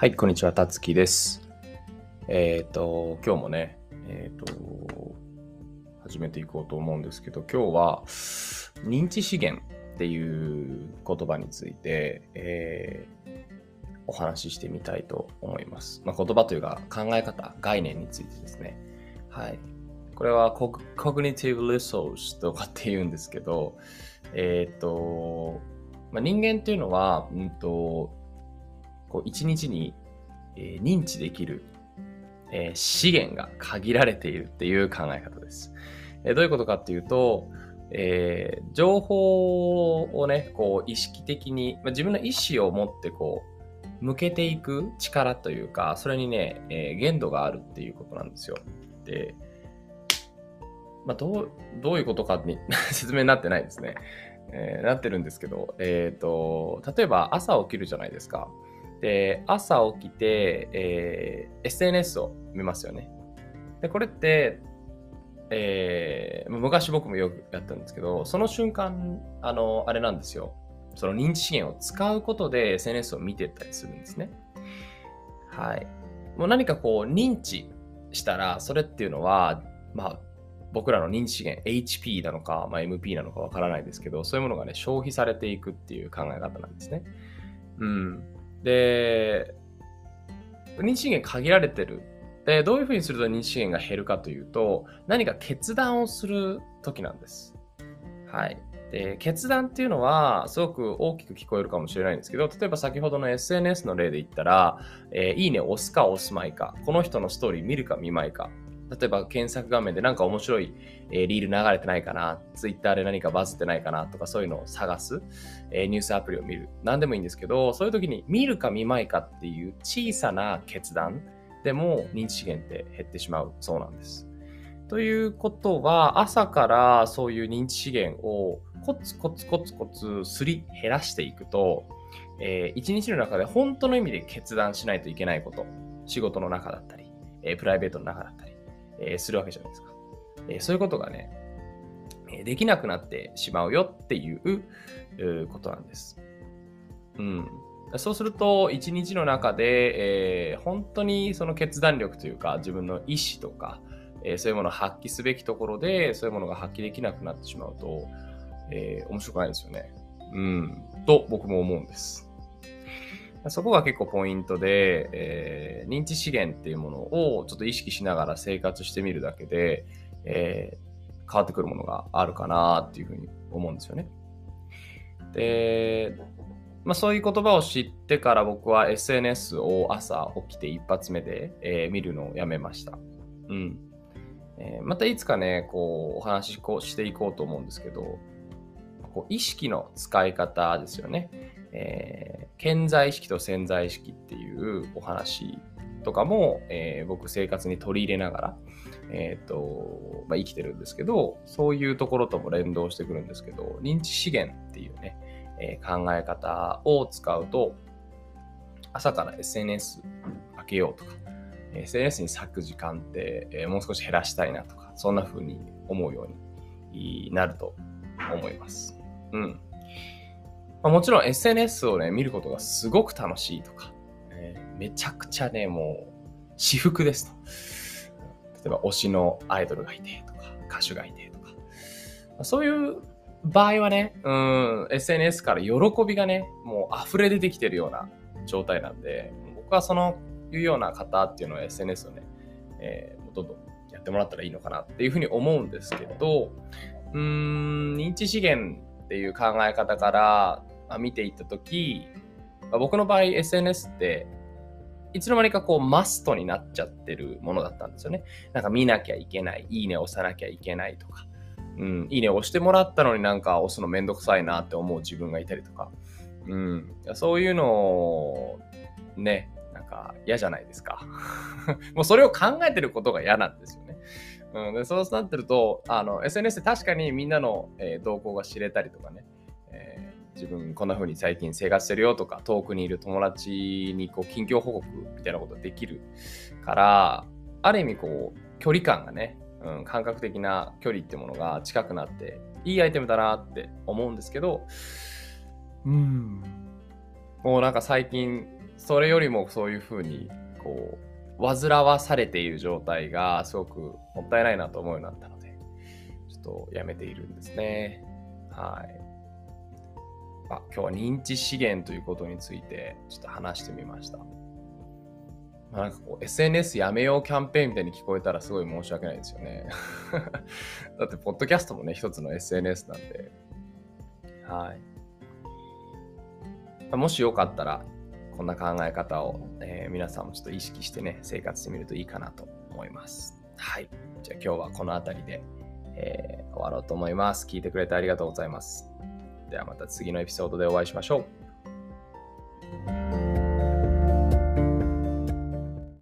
はい、こんにちは、たつきです。えっ、と、今日もね、えっ、と、始めていこうと思うんですけど、今日は、認知資源っていう言葉について、えーお話ししてみたいと思います。まあ、言葉というか考え方、概念についてですね。はい。これはコグ cognitive resource とかって言うんですけど、えっ、と、まあ、人間っていうのは、うんと、こう一日に、えー認知できる、えー資源が限られているっていう考え方です。えーどういうことかっていうと、えー情報をね、こう意識的に、まあ、自分の意思を持ってこう、向けていく力というか、それにね、えー限度があるっていうことなんですよ。で、まあ、どう、どういうことかに 説明になってないですね。えーなってるんですけど、えっ、と、例えば朝起きるじゃないですか。で、朝起きて、えー SNS を見ますよね。で、これって、えー昔僕もよくやったんですけど、その瞬間、あの、あれなんですよ。その認知資源を使うことで SNS を見てたりするんですね。はい。もう何かこう認知したら、それっていうのは、まあ、僕らの認知資源、HP なのか、まあ、MP なのかわからないですけど、そういうものがね、消費されていくっていう考え方なんですね。うん。で、認知資源限られてる。で、どういうふうにすると認知資源が減るかというと、何か決断をする時なんです。はい。で、決断っていうのは、すごく大きく聞こえるかもしれないんですけど、例えば先ほどの SNS の例で言ったら、えーいいね押すか押すまいか、この人のストーリー見るか見まいか、例えば検索画面でなんか面白い、えーリール流れてないかな、Twitter で何かバズってないかなとかそういうのを探す、えーニュースアプリを見る、何でもいいんですけど、そういう時に見るか見まいかっていう小さな決断でも認知資源って減ってしまうそうなんです。ということは、朝からそういう認知資源をコツコツコツコツすり減らしていくと、えー一日の中で本当の意味で決断しないといけないこと、仕事の中だったり、えープライベートの中だったり、えするわけじゃないですか。えそういうことがね、できなくなってしまうよっていうことなんです。うん。そうすると、一日の中で、えー本当にその決断力というか、自分の意思とか、えーそういうものを発揮すべきところで、そういうものが発揮できなくなってしまうと、えー面白くないですよね。うん。と、僕も思うんです。そこが結構ポイントで、えー認知資源っていうものをちょっと意識しながら生活してみるだけで、えー変わってくるものがあるかなっていうふうに思うんですよね。で、まあ、そういう言葉を知ってから僕は SNS を朝起きて一発目で、えー見るのをやめました。うん。えーまたいつかね、こう、お話しこうしていこうと思うんですけど、こう意識の使い方ですよね。えー潜在意識と潜在意識っていうお話とかも、えー僕生活に取り入れながら、えっ、と、まあ、生きてるんですけど、そういうところとも連動してくるんですけど、認知資源っていうね、えー考え方を使うと、朝から SNS 開けようとか、SNS に割く時間って、えーもう少し減らしたいなとか、そんな風に思うようになると思います。うん。まあ、もちろん SNS をね、見ることがすごく楽しいとか、えーめちゃくちゃね、もう、私服ですと。例えば推しのアイドルがいてとか、歌手がいてとか。まあそういう場合はね、うん、SNS から喜びがね、もう溢れ出てきてるような状態なんで、僕はそのいうような方っていうのは SNS をね、えーどんどんやってもらったらいいのかなっていうふうに思うんですけど、うーん、認知資源っていう考え方から見ていったとき、まあ僕の場合 SNS っていつの間にかこうマストになっちゃってるものだったんですよね。なんか見なきゃいけない、いいね押さなきゃいけないとか、うん、いいね押してもらったのになんか押すのめんどくさいなって思う自分がいたりとか、うん、そういうのをね、なんか嫌じゃないですか。もうそれを考えてることが嫌なんですよね。うん、でそうなってると、あの SNS で確かにみんなの、えー動向が知れたりとかね、自分こんな風に最近生活してるよとか、遠くにいる友達にこう近況報告みたいなことができるから、ある意味こう、距離感がね、うん、感覚的な距離ってものが近くなって、いいアイテムだなって思うんですけど、うん、もうなんか最近、それよりもそういうふうに、こう、煩わされている状態がすごくもったいないなと思うようになったので、ちょっとやめているんですね。はい。あ今日は認知資源ということについてちょっと話してみました。まあ、なんかこう SNS やめようキャンペーンみたいに聞こえたらすごい申し訳ないですよね。だって、ポッドキャストもね、一つの SNS なんで。はい。もしよかったら、こんな考え方を、えー、皆さんもちょっと意識してね、生活してみるといいかなと思います。はい。じゃあ今日はこの辺りで、えー、終わろうと思います。聞いてくれてありがとうございます。ではまた次のエピソードでお会いしましょう。